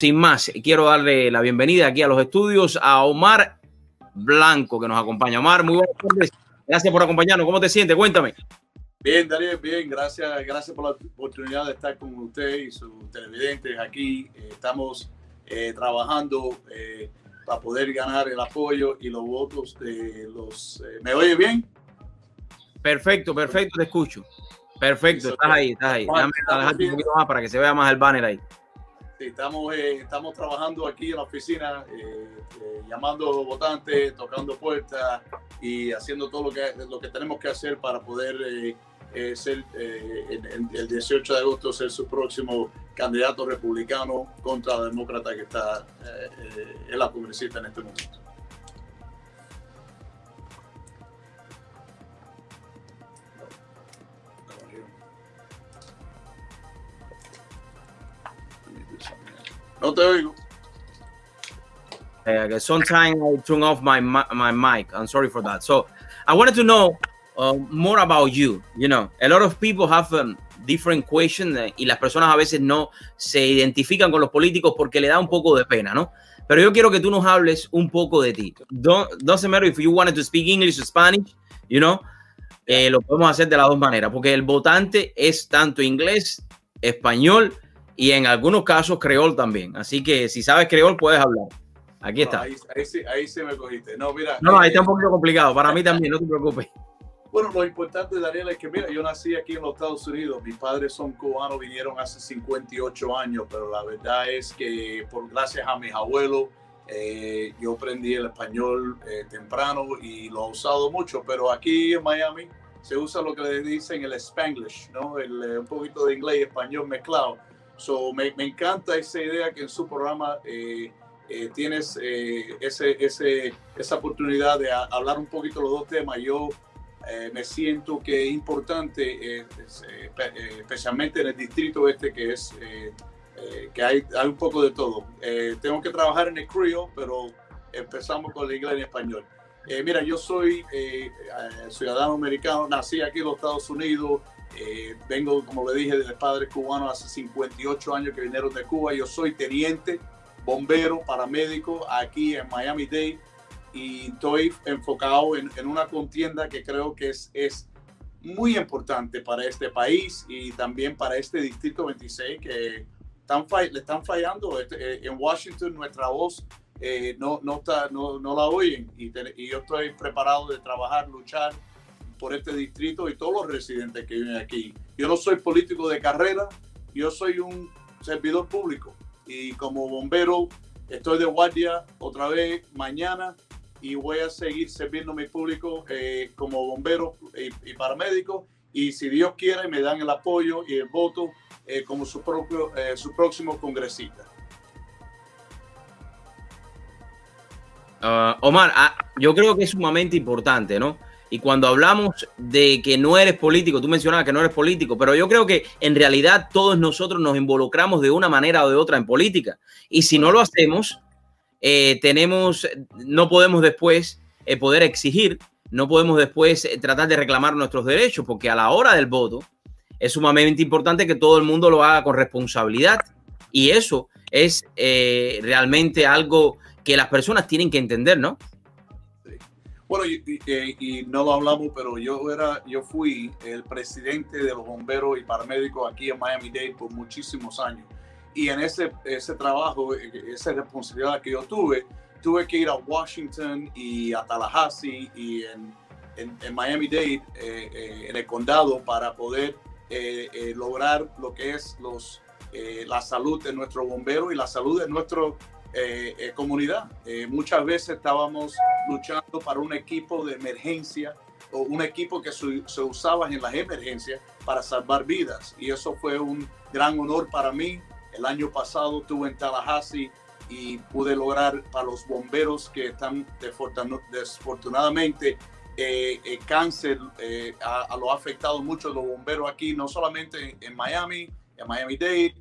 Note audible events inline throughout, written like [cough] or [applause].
sin más, quiero darle la bienvenida aquí a los estudios a Omar Blanco, que nos acompaña. Omar, muy buenas tardes. Gracias por acompañarnos. ¿Cómo te sientes? Cuéntame. Bien, Darío, bien. Gracias, gracias por la oportunidad de estar con usted y sus televidentes aquí. Eh, estamos eh, trabajando eh, para poder ganar el apoyo y los votos de los... ¿Me oye bien? Perfecto, perfecto, te escucho. Perfecto, estás ahí, estás ahí. Déjame un poquito más para que se vea más el banner ahí estamos, eh, estamos trabajando aquí en la oficina, eh, eh, llamando votantes, tocando puertas y haciendo todo lo que, lo que tenemos que hacer para poder ser el, el, 18 de agosto ser su próximo candidato republicano contra la demócrata que está en la congresista en este momento. No te oigo. Uh, sometimes I turn off my my mic. I'm sorry for that. So I wanted to know uh, more about you. You know, a lot of people have um, different questions uh, y las personas a veces no se identifican con los políticos porque le da un poco de pena, ¿no? Pero yo quiero que tú nos hables un poco de ti. Don't, doesn't matter if you wanted to speak English or Spanish, you know, eh, lo podemos hacer de las dos maneras, porque el votante es tanto inglés, español y en algunos casos creol también. Así que si sabes creol, puedes hablar. Aquí está. ahí, ahí, se me cogiste. No, mira. No, ahí está un eh, poquito complicado. Para mí también, no te preocupes. Bueno, lo importante, Daniel, es que, mira, yo nací aquí en los Estados Unidos. Mis padres son cubanos, vinieron hace 58 años, pero la verdad es que, por gracias a mis abuelos, eh, yo aprendí el español eh, temprano y lo he usado mucho. Pero aquí en Miami se usa lo que le dicen el Spanglish, ¿no? El, un poquito de inglés y español mezclado. So, me, me, encanta esa idea que en su programa eh, eh, tienes eh, ese, ese, esa oportunidad de hablar un poquito los dos temas. Yo me siento que es importante, especialmente en el distrito este, que es que hay, hay, un poco de todo. tengo que trabajar en el creole, pero empezamos con el inglés y español. mira, yo soy ciudadano americano, nací aquí en los Estados Unidos. Eh, vengo, como le dije, de padres cubanos hace 58 años que vinieron de Cuba. Yo soy teniente, bombero, paramédico aquí en Miami Dade y estoy enfocado en, una contienda que creo que es, es muy importante para este país y también para este distrito 26 que están, le están fallando. Este, eh, en Washington nuestra voz eh, no, no, está, no, no la oyen y, y yo estoy preparado de trabajar, luchar por este distrito y todos los residentes que viven aquí. Yo no soy político de carrera, yo soy un servidor público y como bombero estoy de guardia otra vez mañana y voy a seguir sirviendo a mi público eh, como bombero y, paramédico y si Dios quiere me dan el apoyo y el voto eh, como su, propio, eh, su próximo congresista. Ah, Omar, ah, yo creo que es sumamente importante, ¿no? Y cuando hablamos de que no eres político, tú mencionabas que no eres político, pero yo creo que en realidad todos nosotros nos involucramos de una manera o de otra en política. Y si no lo hacemos, eh, tenemos, no podemos después eh, poder exigir, no podemos después eh, tratar de reclamar nuestros derechos, porque a la hora del voto es sumamente importante que todo el mundo lo haga con responsabilidad. Y eso es realmente algo que las personas tienen que entender, ¿no? Bueno, y, no lo hablamos, pero yo era, yo fui el presidente de los bomberos y paramédicos aquí en Miami Dade por muchísimos años. Y en ese, ese trabajo, esa responsabilidad que yo tuve, tuve que ir a Washington y a Tallahassee y en, en, Miami Dade, eh, eh, en el condado, para poder eh, lograr lo que es los, la salud de nuestros bomberos y la salud de nuestros eh, eh, comunidad. Eh, muchas veces estábamos luchando para un equipo de emergencia o un equipo que se usaba en las emergencias para salvar vidas. Y eso fue un gran honor para mí. El año pasado estuve en Tallahassee y pude lograr para los bomberos que están desafortunadamente el cáncer a, lo ha afectado mucho los bomberos aquí, no solamente en Miami, en Miami Dade,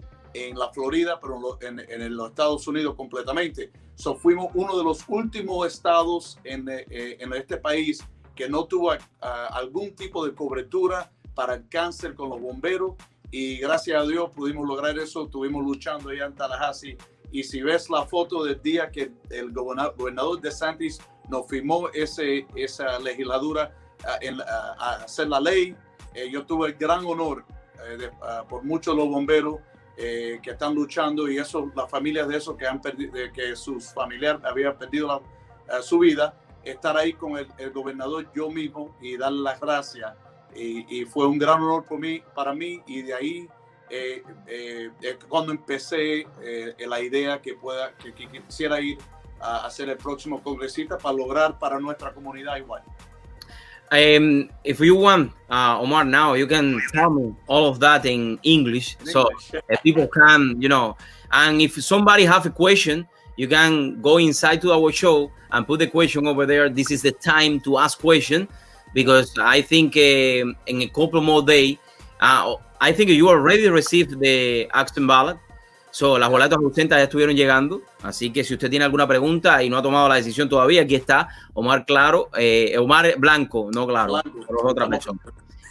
en la Florida, pero en, en, los Estados Unidos completamente. So, fuimos uno de los últimos estados en, eh, en este país que no tuvo algún tipo de cobertura para el cáncer con los bomberos y gracias a Dios pudimos lograr eso. Estuvimos luchando allá en Tallahassee Y si ves la foto del día que el gobernador de Santis nos firmó ese, esa legislatura a, hacer la ley, eh, yo tuve el gran honor eh, por muchos los bomberos eh, que están luchando y eso, las familias de esos que han perdido, que sus familiares habían perdido su vida, estar ahí con el, gobernador yo mismo y darle las gracias. Y, fue un gran honor por mí, para mí y de ahí eh, eh, cuando empecé la idea que pueda que, quisiera ir a, ser el próximo congresista para lograr para nuestra comunidad igual. Um, if you want, uh, Omar, now you can tell me all of that in English, in so English. people can, you know. And if somebody have a question, you can go inside to our show and put the question over there. This is the time to ask question because I think uh, in a couple more day, uh, I think you already received the action ballot. So, las boletas ausentes ya estuvieron llegando, así que si usted tiene alguna pregunta y no ha tomado la decisión todavía, aquí está Omar Claro, eh, Omar Blanco, no Claro, otra persona.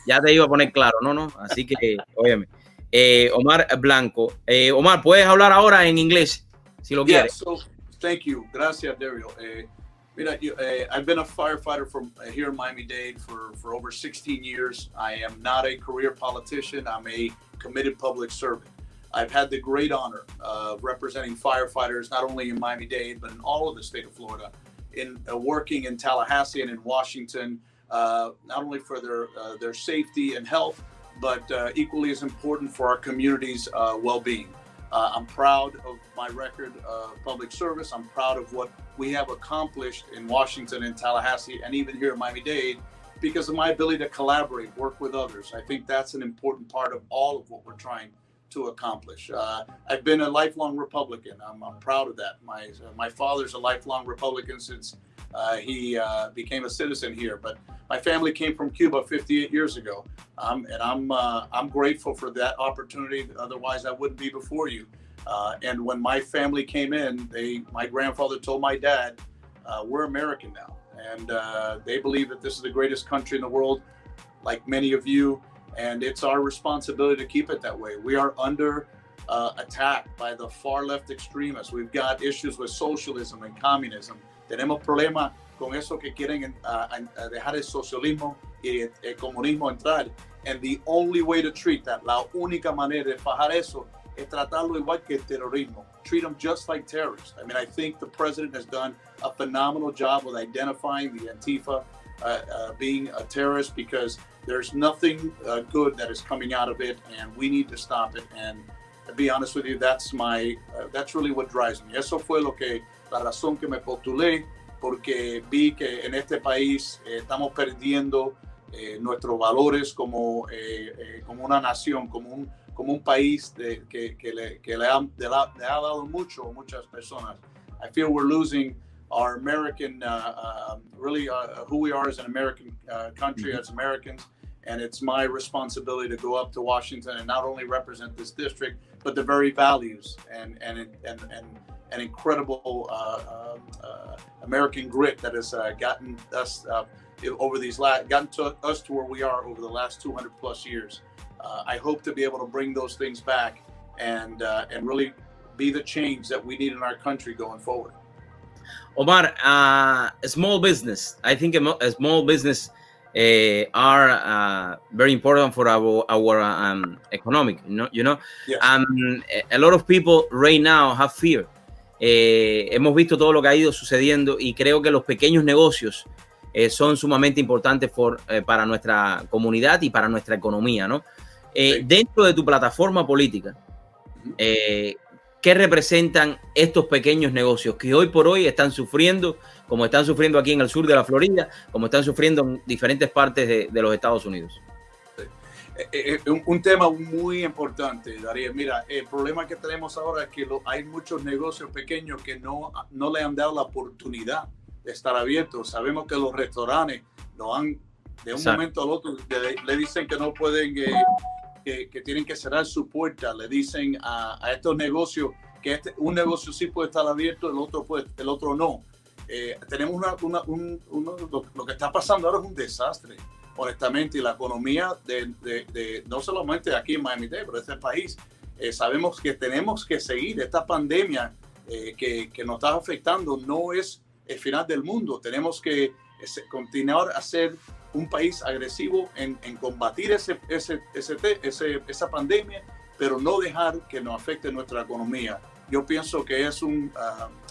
Ya te iba a poner claro, no, no, así que, óyeme. Eh, Omar Blanco. Eh, Omar, puedes hablar ahora en inglés, si lo quieres. so, thank you. Gracias, Dario. Eh, mira, eh, I've been a firefighter from uh, here in Miami-Dade for, for over 16 years. I am not a career politician. I'm a committed public servant. I've had the great honor of representing firefighters not only in Miami Dade, but in all of the state of Florida, in uh, working in Tallahassee and in Washington, uh, not only for their, uh, their safety and health, but uh, equally as important for our community's uh, well being. Uh, I'm proud of my record of public service. I'm proud of what we have accomplished in Washington and Tallahassee and even here in Miami Dade because of my ability to collaborate, work with others. I think that's an important part of all of what we're trying to accomplish. Uh, I've been a lifelong Republican. I'm, I'm, proud of that. My uh, my father's a lifelong Republican since uh, he uh, became a citizen here. But my family came from Cuba 58 years ago, um, and I'm uh, I'm grateful for that opportunity. Otherwise, I wouldn't be before you. Uh, and when my family came in, they my grandfather told my dad, "We're American now," and they believe that this is the greatest country in the world. Like many of you, and it's our responsibility to keep it that way. We are under uh, attack by the far left extremists. We've got issues with socialism and communism. Tenemos problemas con eso que quieren uh, dejar el socialismo y el comunismo entrar. And the only way to treat that, la única manera de fajar eso, es tratarlo igual que el terrorismo. Treat them just like terrorists. I mean, I think the president has done a phenomenal job with identifying the Antifa uh, uh, being a terrorist because there's nothing uh, good that is coming out of it, and we need to stop it. And to be honest with you, that's my uh, that's really what drives me. Eso fue lo que la razón que me postulé porque vi que en este país eh, estamos perdiendo eh, nuestros valores como, eh, eh como una nación, como un, como un país de, que, que, le, que le, ha, le ha dado mucho a muchas personas. I feel we're losing our American, uh, um, really uh, who we are as an American uh, country, mm-hmm. as Americans. And it's my responsibility to go up to Washington and not only represent this district, but the very values and and and and, and incredible uh, um, uh, American grit that has uh, gotten us over these last gotten to us to where we are over the last 200 plus years. I hope to be able to bring those things back and and really be the change that we need in our country going forward. Omar, uh, a small business. I think a, a small business uh, are uh, very important for our our um, economic. You know, you know. Yes. Um, a lot of people right now have fear. Eh, hemos visto todo lo que ha ido sucediendo y creo que los pequeños negocios eh, son sumamente importantes por, eh, para nuestra comunidad y para nuestra economía, ¿no? Sí. Dentro de tu plataforma política, -huh. ¿Qué representan estos pequeños negocios que hoy por hoy están sufriendo, como están sufriendo aquí en el sur de la Florida, como están sufriendo en diferentes partes de, de los Estados Unidos? Eh, eh, un, un, tema muy importante, Darío. Mira, el problema que tenemos ahora es que lo, hay muchos negocios pequeños que no, no le han dado la oportunidad de estar abiertos. Sabemos que los restaurantes lo han, de un Exacto. momento al otro, le, le, dicen que no pueden eh, que, tienen que cerrar su puerta, le dicen a, estos negocios que este, un negocio sí puede estar abierto, el otro, puede, el otro no. Eh, tenemos una, un, lo, que está pasando ahora es un desastre, honestamente, y la economía de, de, no solamente aquí en Miami-Dade, pero de este país, eh, sabemos que tenemos que seguir. Esta pandemia eh, que, que, nos está afectando no es el final del mundo. Tenemos que continuar a ser un país agresivo en, en combatir ese, ese, ese, ese, esa pandemia, pero no dejar que nos afecte nuestra economía. Yo pienso que es un... Uh,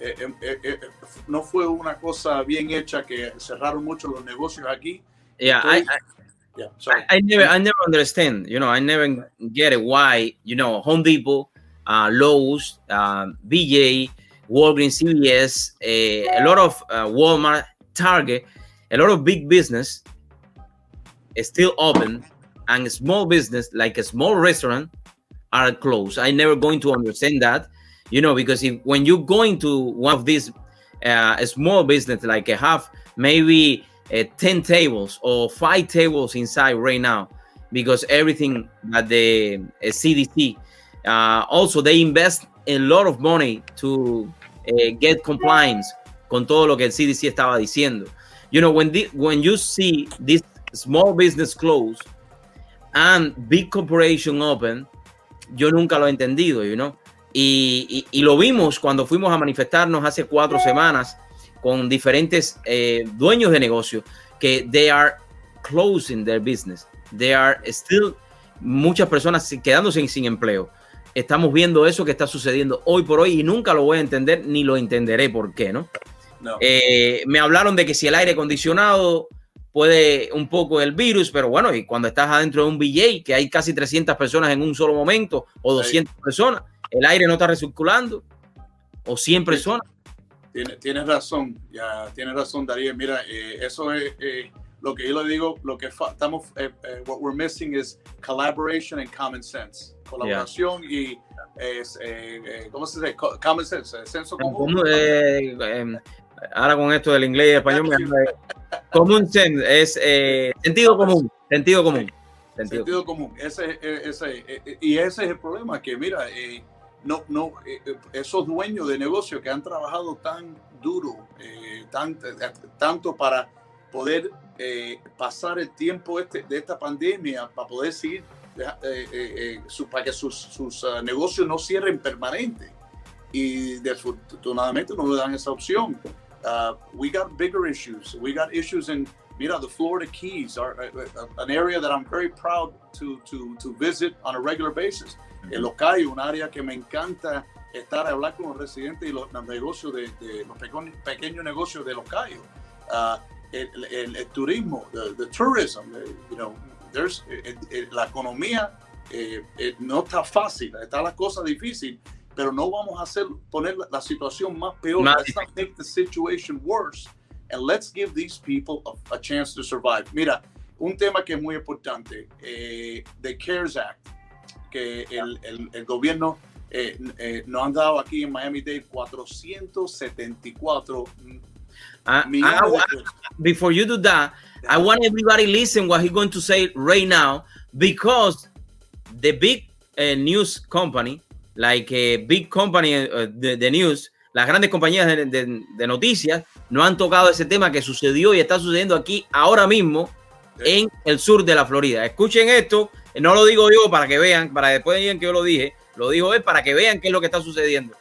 eh, eh, eh, no fue una cosa bien hecha que cerraron mucho los negocios aquí. Yeah, I, I, yeah, sorry. I, I, never, I never understand. You know, I never get it why. You know, Home Depot, uh, Lowe's, uh, BJ, Walgreens, CVS, uh, a lot of uh, Walmart, Target, a lot of big business is still open, and small business like a small restaurant are closed. I never going to understand that you know because if when you go into one of these uh, small business like a half maybe uh, 10 tables or five tables inside right now because everything that the uh, cdc uh, also they invest a lot of money to uh, get compliance con todo lo que el cdc estaba diciendo. You know when the, when you see this small business close and big corporation open yo nunca lo he entendido you know Y, y, y, lo vimos cuando fuimos a manifestarnos hace cuatro semanas con diferentes eh, dueños de negocio que they are closing their business. They are still muchas personas quedándose sin, sin empleo. Estamos viendo eso que está sucediendo hoy por hoy y nunca lo voy a entender ni lo entenderé por qué, ¿no? no. Eh, me hablaron de que si el aire acondicionado puede un poco el virus, pero bueno, y cuando estás adentro de un BJ, que hay casi 300 personas en un solo momento o 200 sí. personas, el aire no está recirculando o siempre suena. Tienes, tienes razón, ya tienes razón, Darío. Mira, eh, eso es eh, lo que yo le digo, lo que estamos, eh, eh, what we're missing is collaboration and common sense. Colaboración yeah. y, es, eh, ¿cómo se dice? Common sense, senso común. Em, ahora con esto del inglés y español, común sense, es sentido común, sentido común. Sentido, sentido común, ese, ese, y ese es el problema, que mira, no, no, eh, eh, esos dueños de negocio que han trabajado tan duro, eh, tan, eh, tanto para poder eh, pasar el tiempo este, de esta pandemia, para poder seguir, su, para que sus, sus uh, negocios no cierren permanente. Y desafortunadamente no le dan esa opción. Uh, we got bigger issues. We got issues in, mira, the Florida Keys are uh, an area that I'm very proud to, to, to visit on a regular basis en Los Cayos, un área que me encanta estar a hablar con los residentes y los, los negocios de, de, los pequeños, pequeños negocios de Los Cayos. Uh, el, el, el, turismo, the, the tourism, the, you know, there's, el, eh, la economía eh, eh, no está fácil, está la cosa difícil, pero no vamos a hacer, poner la, la situación más peor. Más let's not make the situation worse and let's give these people a, a, chance to survive. Mira, un tema que es muy importante, eh, the CARES Act que el, el, el gobierno eh, eh, nos han dado aquí en Miami-Dade 474 uh, millones I, I, Before you do that, I want everybody listen what he's going to say right now because the big uh, news company, like a big company, uh, the, the news, las grandes compañías de, de, de, noticias no han tocado ese tema que sucedió y está sucediendo aquí ahora mismo en el sur de la Florida. Escuchen esto no lo digo yo para que vean, para después digan que yo lo dije, lo dijo él para que vean qué es lo que está sucediendo.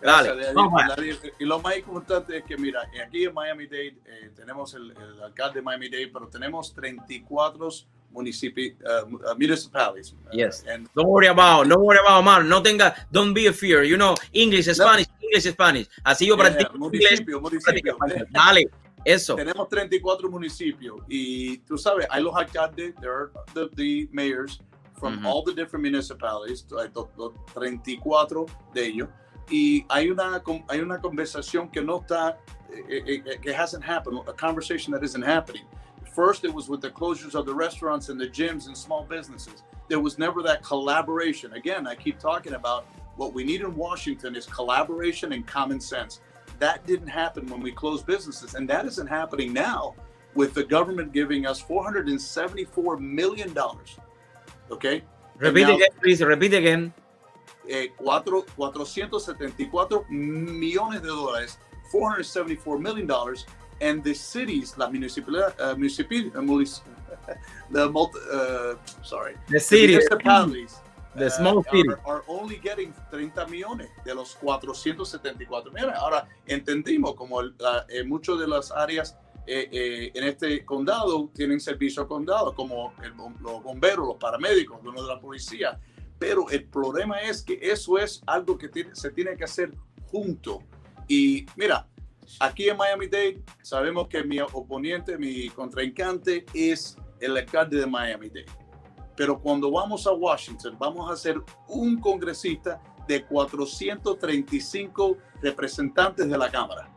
Dale, Gracias, y lo más importante es que, mira, aquí en Miami-Dade eh, tenemos el, el, alcalde de Miami-Dade, pero tenemos 34 municipios, uh, municipalities. Yes. And don't worry about, don't worry about, man. No tenga, don't be a fear. You know, English, Spanish, no. English, Spanish. Así yo practico yeah, municipio, inglés. Municipio. Dale. Eso. Tenemos 34 municipios y tú sabes, hay los alcaldes, there are the, the mayors from mm -hmm. all the different municipalities, hay 34 de ellos, y hay una, hay una conversación que no está, eh, eh, eh, que hasn't happened, a conversation that isn't happening. First, it was with the closures of the restaurants and the gyms and small businesses. There was never that collaboration. Again, I keep talking about what we need in Washington is collaboration and common sense. That didn't happen when we closed businesses, and that isn't happening now with the government giving us $474 million. Okay? Repeat now, again, please. Repeat again. Eh, cuatro, 474 millones de dólares, $474 million, and the cities, la municipalidad, uh, municipal, uh, [laughs] the multi, uh, sorry, the cities, the municipalities, The small city. Are, are, only getting 30 millones de los 474 millones. Ahora, entendimos como eh, muchas de las áreas eh, eh, en este condado tienen servicio condado, como el, los bomberos, los paramédicos, uno de la policía. Pero el problema es que eso es algo que tiene, se tiene que hacer junto. Y mira, aquí en Miami-Dade sabemos que mi oponente, mi contrincante es el alcalde de Miami-Dade. Pero cuando vamos a Washington, vamos a ser un congresista de 435 representantes de la Cámara.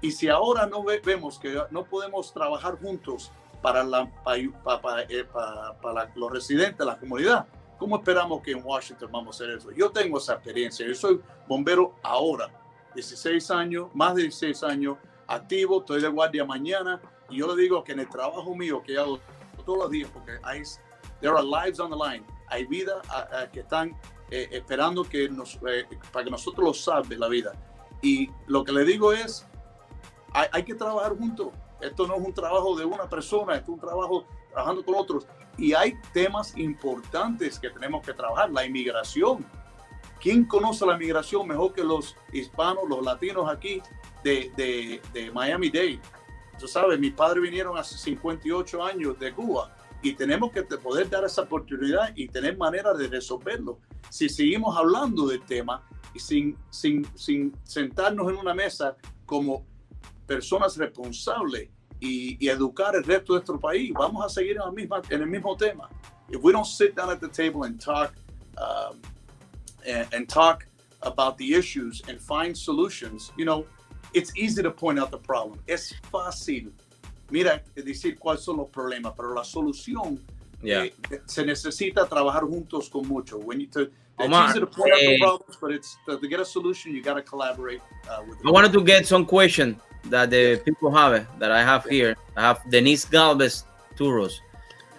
Y si ahora no vemos que no podemos trabajar juntos para, la, para, eh, para, para, los residentes de la comunidad, ¿cómo esperamos que en Washington vamos a hacer eso? Yo tengo esa experiencia. Yo soy bombero ahora, 16 años, más de 16 años, activo, estoy de guardia mañana. Y yo le digo que en el trabajo mío que hago todos los días, porque hay, there are lives on the line, hay vidas que están eh, esperando que nos, eh, para que nosotros lo salve la vida. Y lo que le digo es, hay, que trabajar juntos. Esto no es un trabajo de una persona, esto es un trabajo trabajando con otros. Y hay temas importantes que tenemos que trabajar. La inmigración. ¿Quién conoce la inmigración mejor que los hispanos, los latinos aquí de, de, de Miami-Dade? Tú sabes, mis padres vinieron hace 58 años de Cuba y tenemos que poder dar esa oportunidad y tener manera de resolverlo. Si seguimos hablando del tema y sin, sin, sin sentarnos en una mesa como personas responsables y, y, educar el resto de nuestro país, vamos a seguir en, la misma, en el mismo tema. If we don't sit down at the table and talk um, and, and talk about the issues and find solutions, you know, it's easy to point out the problem. Es fácil, mira, decir cuáles son los problemas, pero la solución yeah. eh, se necesita trabajar juntos con mucho. When you to, Omar, to point out the eh, problems, but it's to, to get a solution, you got to collaborate uh, with. I wanted to get some question that the people have that I have here. I have Denise Galvez Turos.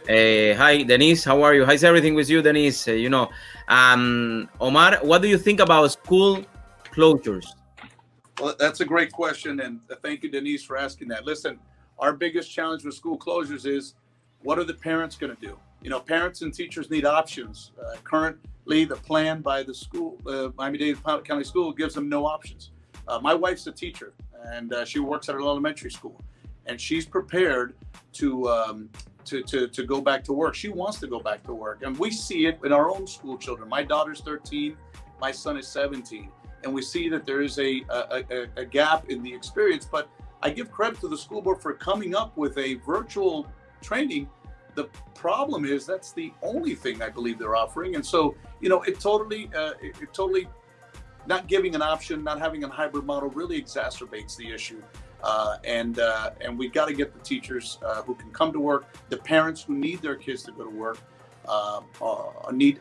Uh, hi, Denise. How are you? How's everything with you, Denise? Uh, you know, um, Omar, what do you think about school closures? Well, that's a great question, and thank you, Denise, for asking that. Listen, our biggest challenge with school closures is what are the parents going to do? You know, parents and teachers need options. Uh, currently, the plan by the school, uh, Miami-Dade County School, gives them no options. Uh, my wife's a teacher, and uh, she works at an elementary school, and she's prepared to, um, to to to go back to work. She wants to go back to work, and we see it in our own school children. My daughter's 13, my son is 17 and we see that there is a, a, a, a, gap in the experience. But I give credit to the school board for coming up with a virtual training. The problem is that's the only thing I believe they're offering, and so you know it totally, uh, it, it totally, not giving an option, not having a hybrid model really exacerbates the issue. Uh, and uh, and we've got to get the teachers uh, who can come to work, the parents who need their kids to go to work, uh, uh, need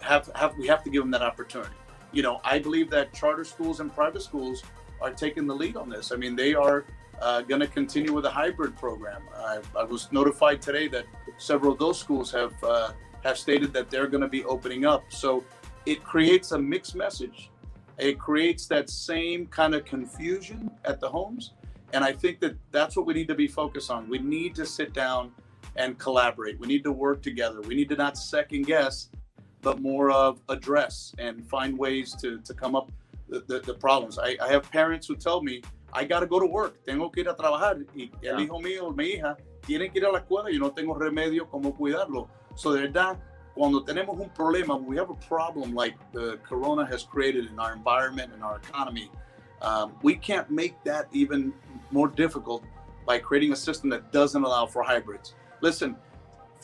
have have we have to give them that opportunity you know, I believe that charter schools and private schools are taking the lead on this. I mean, they are uh, going to continue with a hybrid program. I, I, was notified today that several of those schools have uh, have stated that they're going to be opening up. So it creates a mixed message. It creates that same kind of confusion at the homes, and I think that that's what we need to be focused on. We need to sit down and collaborate. We need to work together. We need to not second guess but more of address and find ways to, to come up the, the, the problems. I, I, have parents who tell me, I got to go to work, tengo que ir a trabajar. Y el hijo mío, mi hija, tienen que ir a la escuela y no tengo remedio como cuidarlo. So de verdad, cuando tenemos un problema, we have a problem like the corona has created in our environment and our economy, um, we can't make that even more difficult by creating a system that doesn't allow for hybrids. Listen,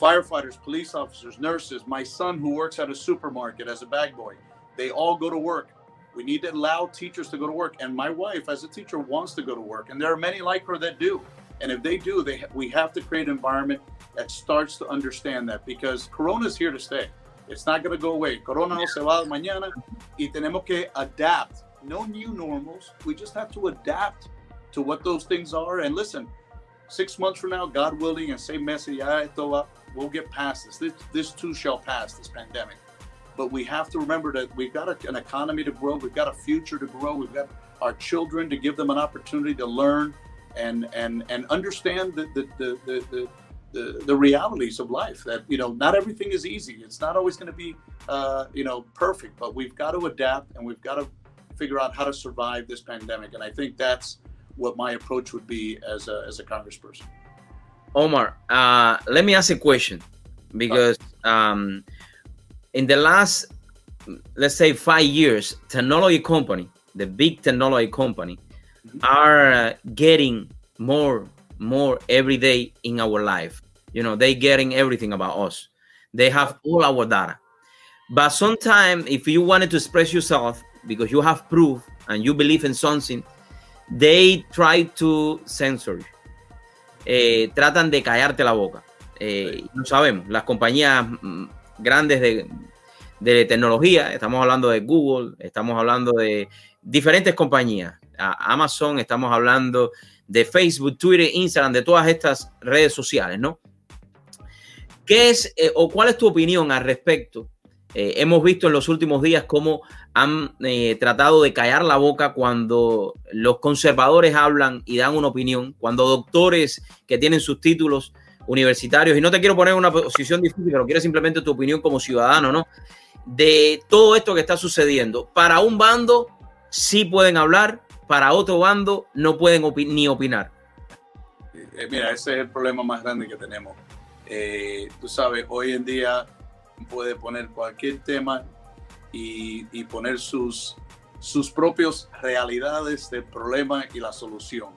firefighters, police officers, nurses, my son who works at a supermarket as a bag boy, they all go to work. We need to allow teachers to go to work. And my wife, as a teacher, wants to go to work. And there are many like her that do. And if they do, they we have to create an environment that starts to understand that because Corona is here to stay. It's not going to go away. Corona no se va mañana y tenemos que adapt. No new normals. We just have to adapt to what those things are. And listen, six months from now, God willing, and say Messi, we'll get past this. This, this too shall pass, this pandemic. But we have to remember that we've got a, an economy to grow. We've got a future to grow. We've got our children to give them an opportunity to learn and and and understand the the the, the, the the, realities of life that you know not everything is easy it's not always going to be uh, you know perfect but we've got to adapt and we've got to figure out how to survive this pandemic and i think that's what my approach would be as a, as a congressperson omar uh, let me ask a question because um, in the last let's say five years technology company the big technology company mm-hmm. are uh, getting more more every day in our life. You know, they getting everything about us. They have all our data. But sometimes if you wanted to express yourself because you have proof and you believe in something, they try to censor you. Eh, tratan de callarte la boca. Eh, no sabemos, las compañías mm, grandes de, de, tecnología, estamos hablando de Google, estamos hablando de diferentes compañías, Amazon, estamos hablando de Facebook, Twitter, Instagram, de todas estas redes sociales, ¿no? ¿Qué es eh, o cuál es tu opinión al respecto? Eh, hemos visto en los últimos días cómo han eh, tratado de callar la boca cuando los conservadores hablan y dan una opinión, cuando doctores que tienen sus títulos universitarios, y no te quiero poner en una posición difícil, pero quiero simplemente tu opinión como ciudadano, ¿no? De todo esto que está sucediendo. Para un bando sí pueden hablar, para otro bando no pueden ni opinar. Eh, mira, ese es el problema más grande que tenemos. Eh, tú sabes, hoy en día puede poner cualquier tema y, poner sus, sus propias realidades del problema y la solución.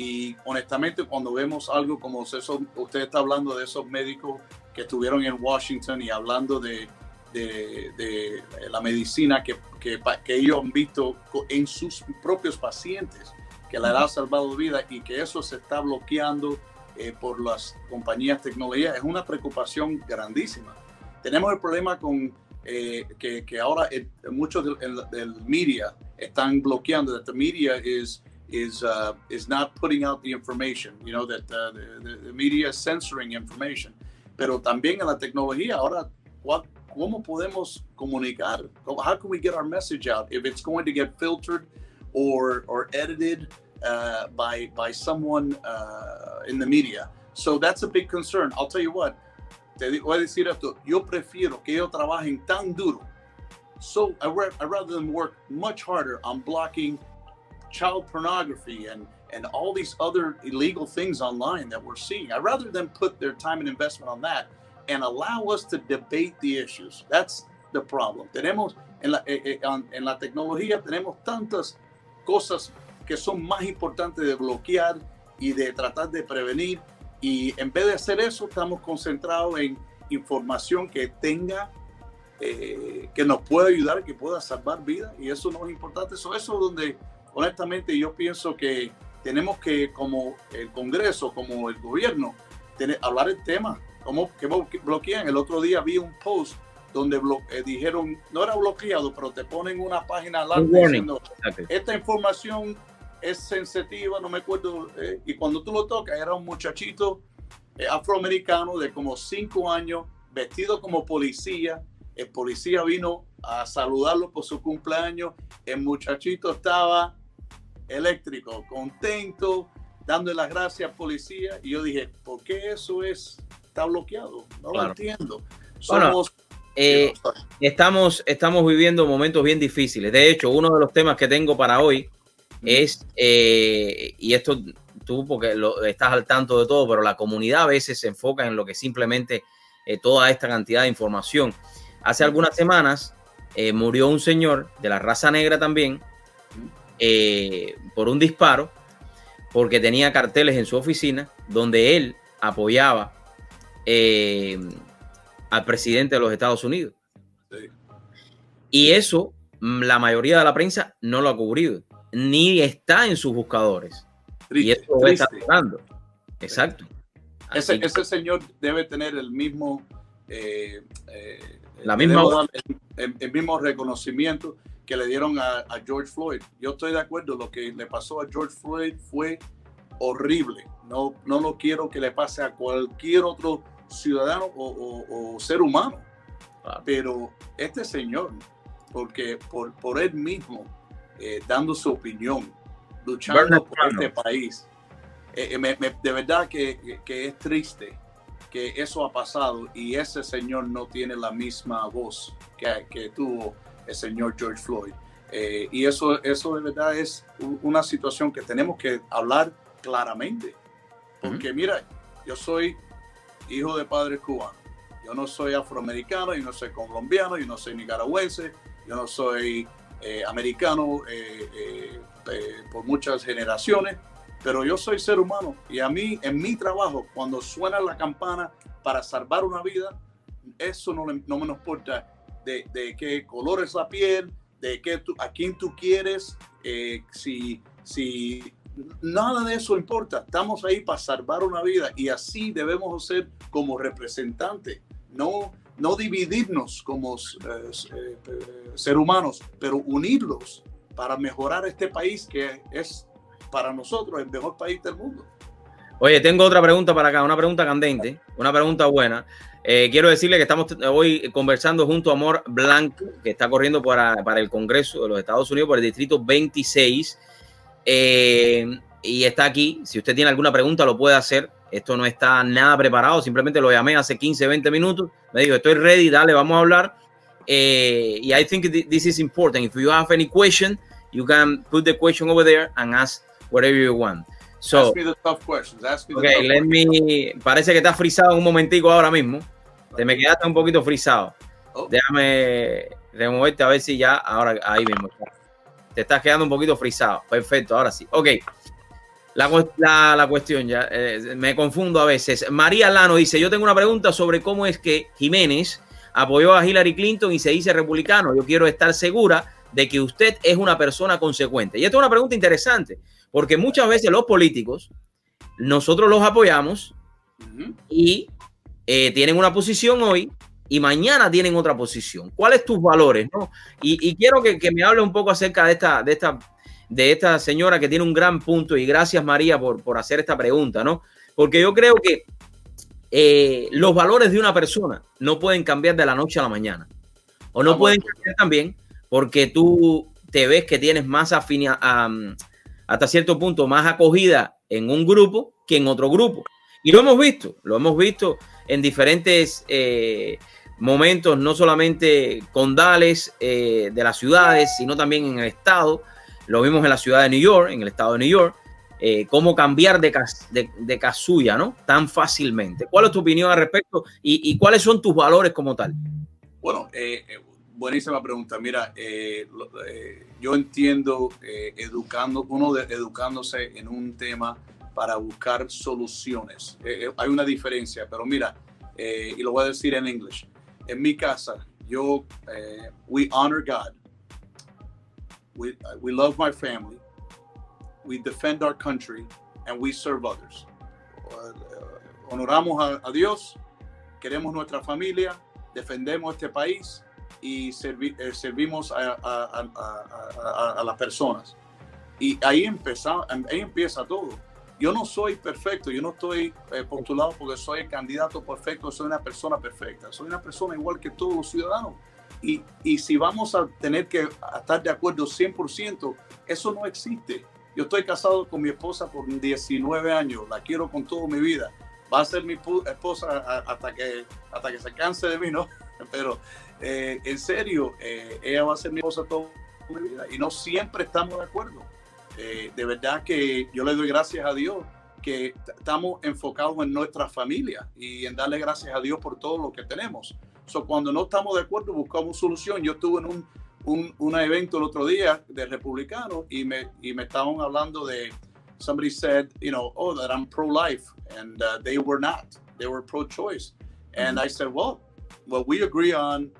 Y honestamente, cuando vemos algo como eso, usted está hablando de esos médicos que estuvieron en Washington y hablando de, de, la medicina que, que, que, ellos han visto en sus propios pacientes, que le ha salvado vida y que eso se está bloqueando eh, por las compañías de tecnología, es una preocupación grandísima. Tenemos el problema con eh, que, que, ahora muchos del, media están bloqueando, the media is is uh, is not putting out the information, you know, that uh, the, the, media is censoring information. Pero también en la tecnología ahora, what, ¿Cómo podemos comunicar? How can we get our message out if it's going to get filtered or or edited uh, by by someone uh, in the media? So that's a big concern. I'll tell you what. Te voy a decir esto. Yo prefiero que ellos trabajen tan duro. So I, I rather than work much harder on blocking child pornography and and all these other illegal things online that we're seeing. I'd rather than put their time and investment on that and allow us to debate the issues. That's the problem. Tenemos en la, eh, eh, en la tecnología tenemos tantas cosas que son más importantes de bloquear y de tratar de prevenir y en vez de hacer eso estamos concentrados en información que tenga eh, que nos pueda ayudar, que pueda salvar vidas y eso no es importante. Eso es donde honestamente yo pienso que tenemos que como el Congreso, como el gobierno, tener, hablar el tema. ¿Cómo que bloquean? El otro día vi un post donde eh, dijeron, no era bloqueado, pero te ponen una página larga diciendo, esta información es sensitiva, no me acuerdo, eh", y cuando tú lo tocas, era un muchachito eh, afroamericano de como cinco años, vestido como policía, el policía vino a saludarlo por su cumpleaños, el muchachito estaba eléctrico, contento, dándole las gracias policía, y yo dije, ¿por qué eso es está bloqueado. No lo entiendo. Eh, estamos, estamos viviendo momentos bien difíciles. De hecho, uno de los temas que tengo para hoy es, eh, y esto tú porque lo, estás al tanto de todo, pero la comunidad a veces se enfoca en lo que simplemente eh, toda esta cantidad de información. Hace algunas semanas murió un señor de la raza negra también por un disparo porque tenía carteles en su oficina donde él apoyaba eh, al presidente de los Estados Unidos. Y eso mm, la mayoría de la prensa no lo ha cubrido, ni está en sus buscadores. y eso está pasando. Exacto. Ese, señor debe tener el mismo, eh, eh, la misma el, mismo reconocimiento que le dieron a, George Floyd. Yo estoy de acuerdo, lo que le pasó a George Floyd fue horrible. No, no lo quiero que le pase a cualquier otro ciudadano o, ser humano. Pero este señor, porque por, por él mismo, eh, dando su opinión, luchando por este país, eh, eh, de verdad que, que, es triste que eso ha pasado y ese señor no tiene la misma voz que, que tuvo el señor George Floyd. Eh, y eso, eso de verdad es una situación que tenemos que hablar claramente. Porque mira, yo soy hijo de padres cubanos. Yo no soy afroamericano, yo no soy colombiano, yo no soy nicaragüense, yo no soy eh, americano eh, por muchas generaciones, pero yo soy ser humano y a mí, en mi trabajo, cuando suena la campana para salvar una vida, eso no, no me importa de, de qué color es la piel, de qué a quién tú quieres, eh, si, si nada de eso importa. Estamos ahí para salvar una vida y así debemos ser como representantes, no, no dividirnos como eh, eh, ser humanos, pero unirlos para mejorar este país que es para nosotros el mejor país del mundo. Oye, tengo otra pregunta para acá, una pregunta candente, una pregunta buena. Eh, quiero decirle que estamos hoy conversando junto a Amor Blanco, que está corriendo para, para, el Congreso de los Estados Unidos por el Distrito 26. Eh, y está aquí. Si usted tiene alguna pregunta, lo puede hacer. Esto no está nada preparado. Simplemente lo llamé hace 15, 20 minutos. Me dijo, estoy ready, dale, vamos a hablar. Eh, y I think this is important. If you have any question, you can put the question over there and ask whatever you want. So, Ask me the tough questions. Ask me okay, let me. Parece que está frisado un momentico ahora mismo. Te me quedaste un poquito frisado. Oh. Déjame removerte a ver si ya, ahora, ahí mismo. Te estás quedando un poquito frisado. Perfecto, ahora sí. Ok. La, la, la cuestión ya, eh, me confundo a veces. María Lano dice, yo tengo una pregunta sobre cómo es que Jiménez apoyó a Hillary Clinton y se dice republicano. Yo quiero estar segura de que usted es una persona consecuente. Y esto es una pregunta interesante, porque muchas veces los políticos, nosotros los apoyamos y eh, tienen una posición hoy y mañana tienen otra posición. ¿Cuáles tus valores? No? Y, quiero que, me hable un poco acerca de esta, de, esta, de esta señora que tiene un gran punto y gracias María por, por hacer esta pregunta, ¿no? Porque yo creo que eh, los valores de una persona no pueden cambiar de la noche a la mañana. O no pueden cambiar también porque tú te ves que tienes más afinidad, hasta cierto punto, más acogida en un grupo que en otro grupo. Y lo hemos visto, lo hemos visto en diferentes eh, momentos, no solamente condales eh, de las ciudades, sino también en el estado. Lo vimos en la ciudad de New York, en el estado de New York, eh, cómo cambiar de, casulla, ¿no? Tan fácilmente. ¿Cuál es tu opinión al respecto y, y cuáles son tus valores como tal? Bueno, eh, buenísima pregunta. Mira, eh, eh, yo entiendo eh, educando, uno de, educándose en un tema para buscar soluciones. hay una diferencia, pero mira, y lo voy a decir en inglés. En mi casa, yo, we honor God. We, we love my family. We defend our country and we serve others. honoramos a, a Dios, queremos nuestra familia, defendemos este país y eh, servimos a, a, las personas. Y ahí, empezamos, ahí empieza todo. Yo no soy perfecto, yo no estoy eh, postulado porque soy el candidato perfecto, soy una persona perfecta, soy una persona igual que todos los ciudadanos. Y, y si vamos a tener que estar de acuerdo 100%, eso no existe. Yo estoy casado con mi esposa por 19 años, la quiero con toda mi vida. Va a ser mi esposa hasta que, hasta que se canse de mí, ¿no? [laughs] Pero eh, en serio, eh, ella va a ser mi esposa toda mi vida y no siempre estamos de acuerdo. Eh, de verdad que yo le doy gracias a Dios que estamos enfocados en nuestra familia y en darle gracias a Dios por todo lo que tenemos. So, cuando no estamos de acuerdo, buscamos solución. Yo estuve en un, un, un evento el otro día de republicanos y me, y me estaban hablando de, somebody said, you know, oh, that I'm pro-life, and uh, they were not. They were pro-choice. And I said, well, well, we agree on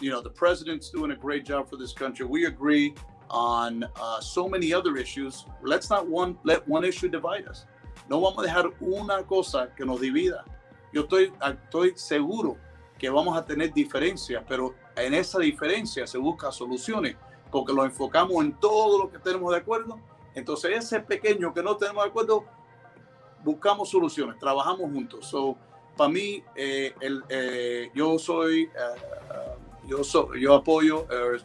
you know, the president's doing a great job for this country. We agree on uh, so many other issues. Let's not one let one issue divide us. No vamos a dejar una cosa que nos divida. Yo estoy, estoy seguro que vamos a tener diferencias, pero en esa diferencia se busca soluciones porque lo enfocamos en todo lo que tenemos de acuerdo. Entonces, ese pequeño que no tenemos de acuerdo, buscamos soluciones, trabajamos juntos. So, para mí, eh, el, eh, yo soy uh, yo, yo apoyo, uh,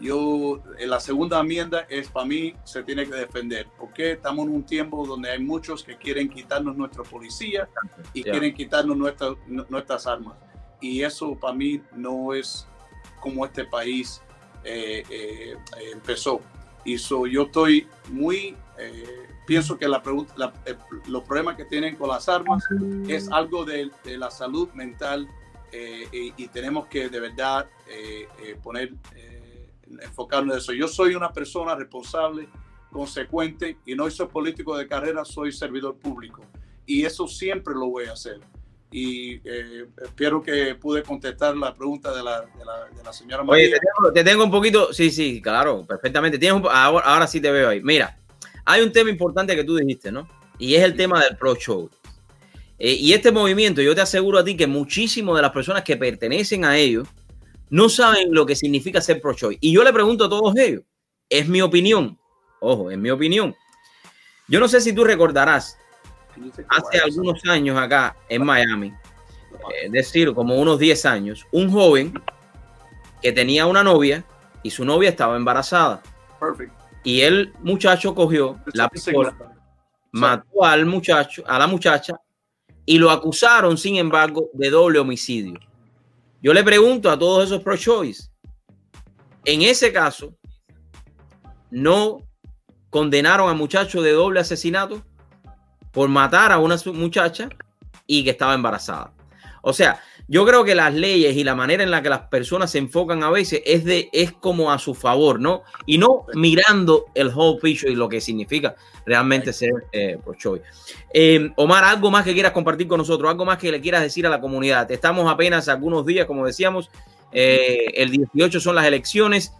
yo, en la segunda enmienda es para mí, se tiene que defender, porque estamos en un tiempo donde hay muchos que quieren quitarnos nuestra policía y quieren quitarnos nuestras armas. Y eso para mí no es como este país eh, eh, empezó. Y yo estoy muy, eh, pienso que la pregunta, los problemas que tienen con las armas es algo de, la salud mental y, y, tenemos que de verdad poner enfocarnos en eso. Yo soy una persona responsable, consecuente y no soy político de carrera, soy servidor público. Y eso siempre lo voy a hacer. Y eh, espero que pude contestar la pregunta de la, de la, señora María. Oye, te tengo, un poquito, sí, sí, claro, perfectamente. Tienes ahora, ahora sí te veo ahí. Mira, hay un tema importante que tú dijiste, ¿no? Y es el tema del pro show. Eh, y este movimiento, yo te aseguro a ti que muchísimas de las personas que pertenecen a ellos, no saben lo que significa ser pro-choice. Y yo le pregunto a todos ellos, es mi opinión, ojo, es mi opinión. Yo no sé si tú recordarás, hace algunos años acá en Miami, es decir, como unos 10 años, un joven que tenía una novia y su novia estaba embarazada. Y el muchacho cogió la pistola, mató al muchacho, a la muchacha y lo acusaron, sin embargo, de doble homicidio. Yo le pregunto a todos esos pro-choice, en ese caso, ¿no condenaron al muchacho de doble asesinato por matar a una muchacha y que estaba embarazada? O sea, yo creo que las leyes y la manera en la que las personas se enfocan a veces es de es como a su favor, ¿no? Y no mirando el whole picture y lo que significa realmente ser eh, pro choice. Eh, Omar, algo más que quieras compartir con nosotros, algo más que le quieras decir a la comunidad. Estamos apenas algunos días, como decíamos, eh, el 18 son las elecciones.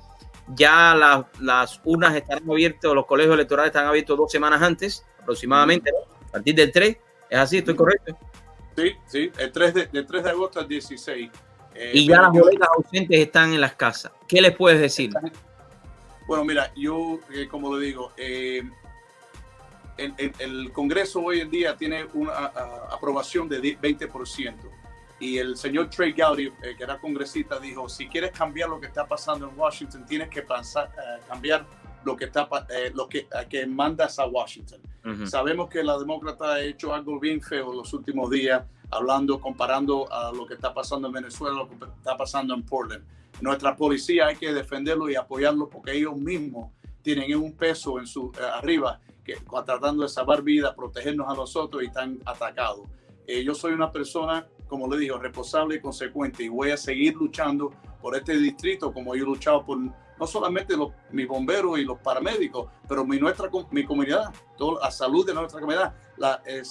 Ya las urnas están abiertas, los colegios electorales están abiertos dos semanas antes, aproximadamente, a partir del 3. ¿Es así? ¿Estoy correcto? Sí, sí, el 3 de, 3 de agosto al 16. Eh, y ya las boletas ausentes están en las casas. ¿Qué les puedes decir? Bueno, mira, yo, eh, como lo digo, eh, el, Congreso hoy en día tiene una aprobación de 20%. Y el señor Trey Gowdy, que era congresista, dijo, si quieres cambiar lo que está pasando en Washington, tienes que pensar, cambiar lo que, está, lo que, que mandas a Washington. Sabemos que la demócrata ha hecho algo bien feo los últimos días, hablando, comparando a lo que está pasando en Venezuela, lo que está pasando en Portland. Nuestra policía hay que defenderlo y apoyarlo porque ellos mismos tienen un peso en su eh, arriba que tratando de salvar vidas, protegernos a nosotros y están atacados. Eh, yo soy una persona, como le digo, responsable y consecuente y voy a seguir luchando por este distrito como yo he luchado por no solamente los, mis bomberos y los paramédicos, pero mi, nuestra, mi comunidad, toda la salud de nuestra comunidad. La, el,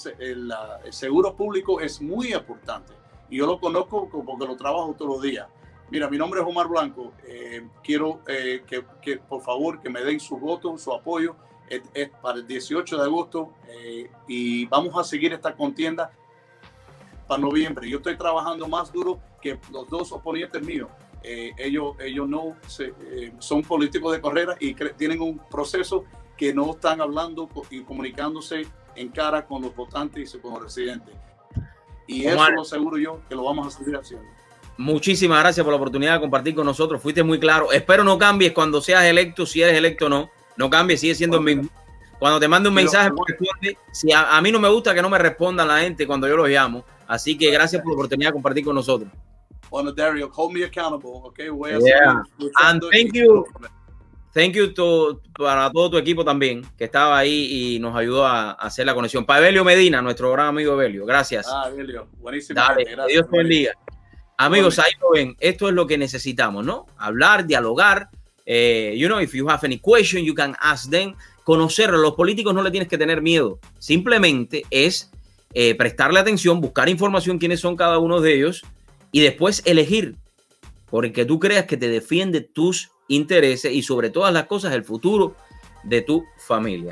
seguro público es muy importante y yo lo conozco porque lo trabajo todos los días. Mira, mi nombre es Omar Blanco. Eh, quiero eh, que, que, por favor, que me den su voto, su apoyo. Es, para el 18 de agosto eh, y vamos a seguir esta contienda para noviembre. Yo estoy trabajando más duro que los dos oponentes míos. Eh, ellos, ellos no eh, son políticos de carrera y tienen un proceso que no están hablando y comunicándose en cara con los votantes y con los residentes. Y eso lo aseguro yo que lo vamos a seguir haciendo. Muchísimas gracias por la oportunidad de compartir con nosotros. Fuiste muy claro. Espero no cambies cuando seas electo, si eres electo o no. No cambies, sigue siendo el mismo. Cuando te mande un mensaje, si a, a, mí no me gusta que no me respondan la gente cuando yo los llamo. Así que gracias por la oportunidad de compartir con nosotros. Bueno, Dario, hold me accountable, okay? Voy a yeah. And thank you. Thank you to, para todo tu equipo también, que estaba ahí y nos ayudó a, hacer la conexión. Para Evelio Medina, nuestro gran amigo Evelio. Gracias. Ah, Evelio. Buenísimo. Dale, Gracias, Dios te bendiga. Amigos, ahí lo ven. Esto es lo que necesitamos, ¿no? Hablar, dialogar. Eh, you know, if you have any question, you can ask them. Conocerlo. Los políticos no le tienes que tener miedo. Simplemente es eh, prestarle atención, buscar información quiénes son cada uno de ellos y después elegir porque tú creas que te defiende tus intereses y sobre todas las cosas el futuro de tu familia.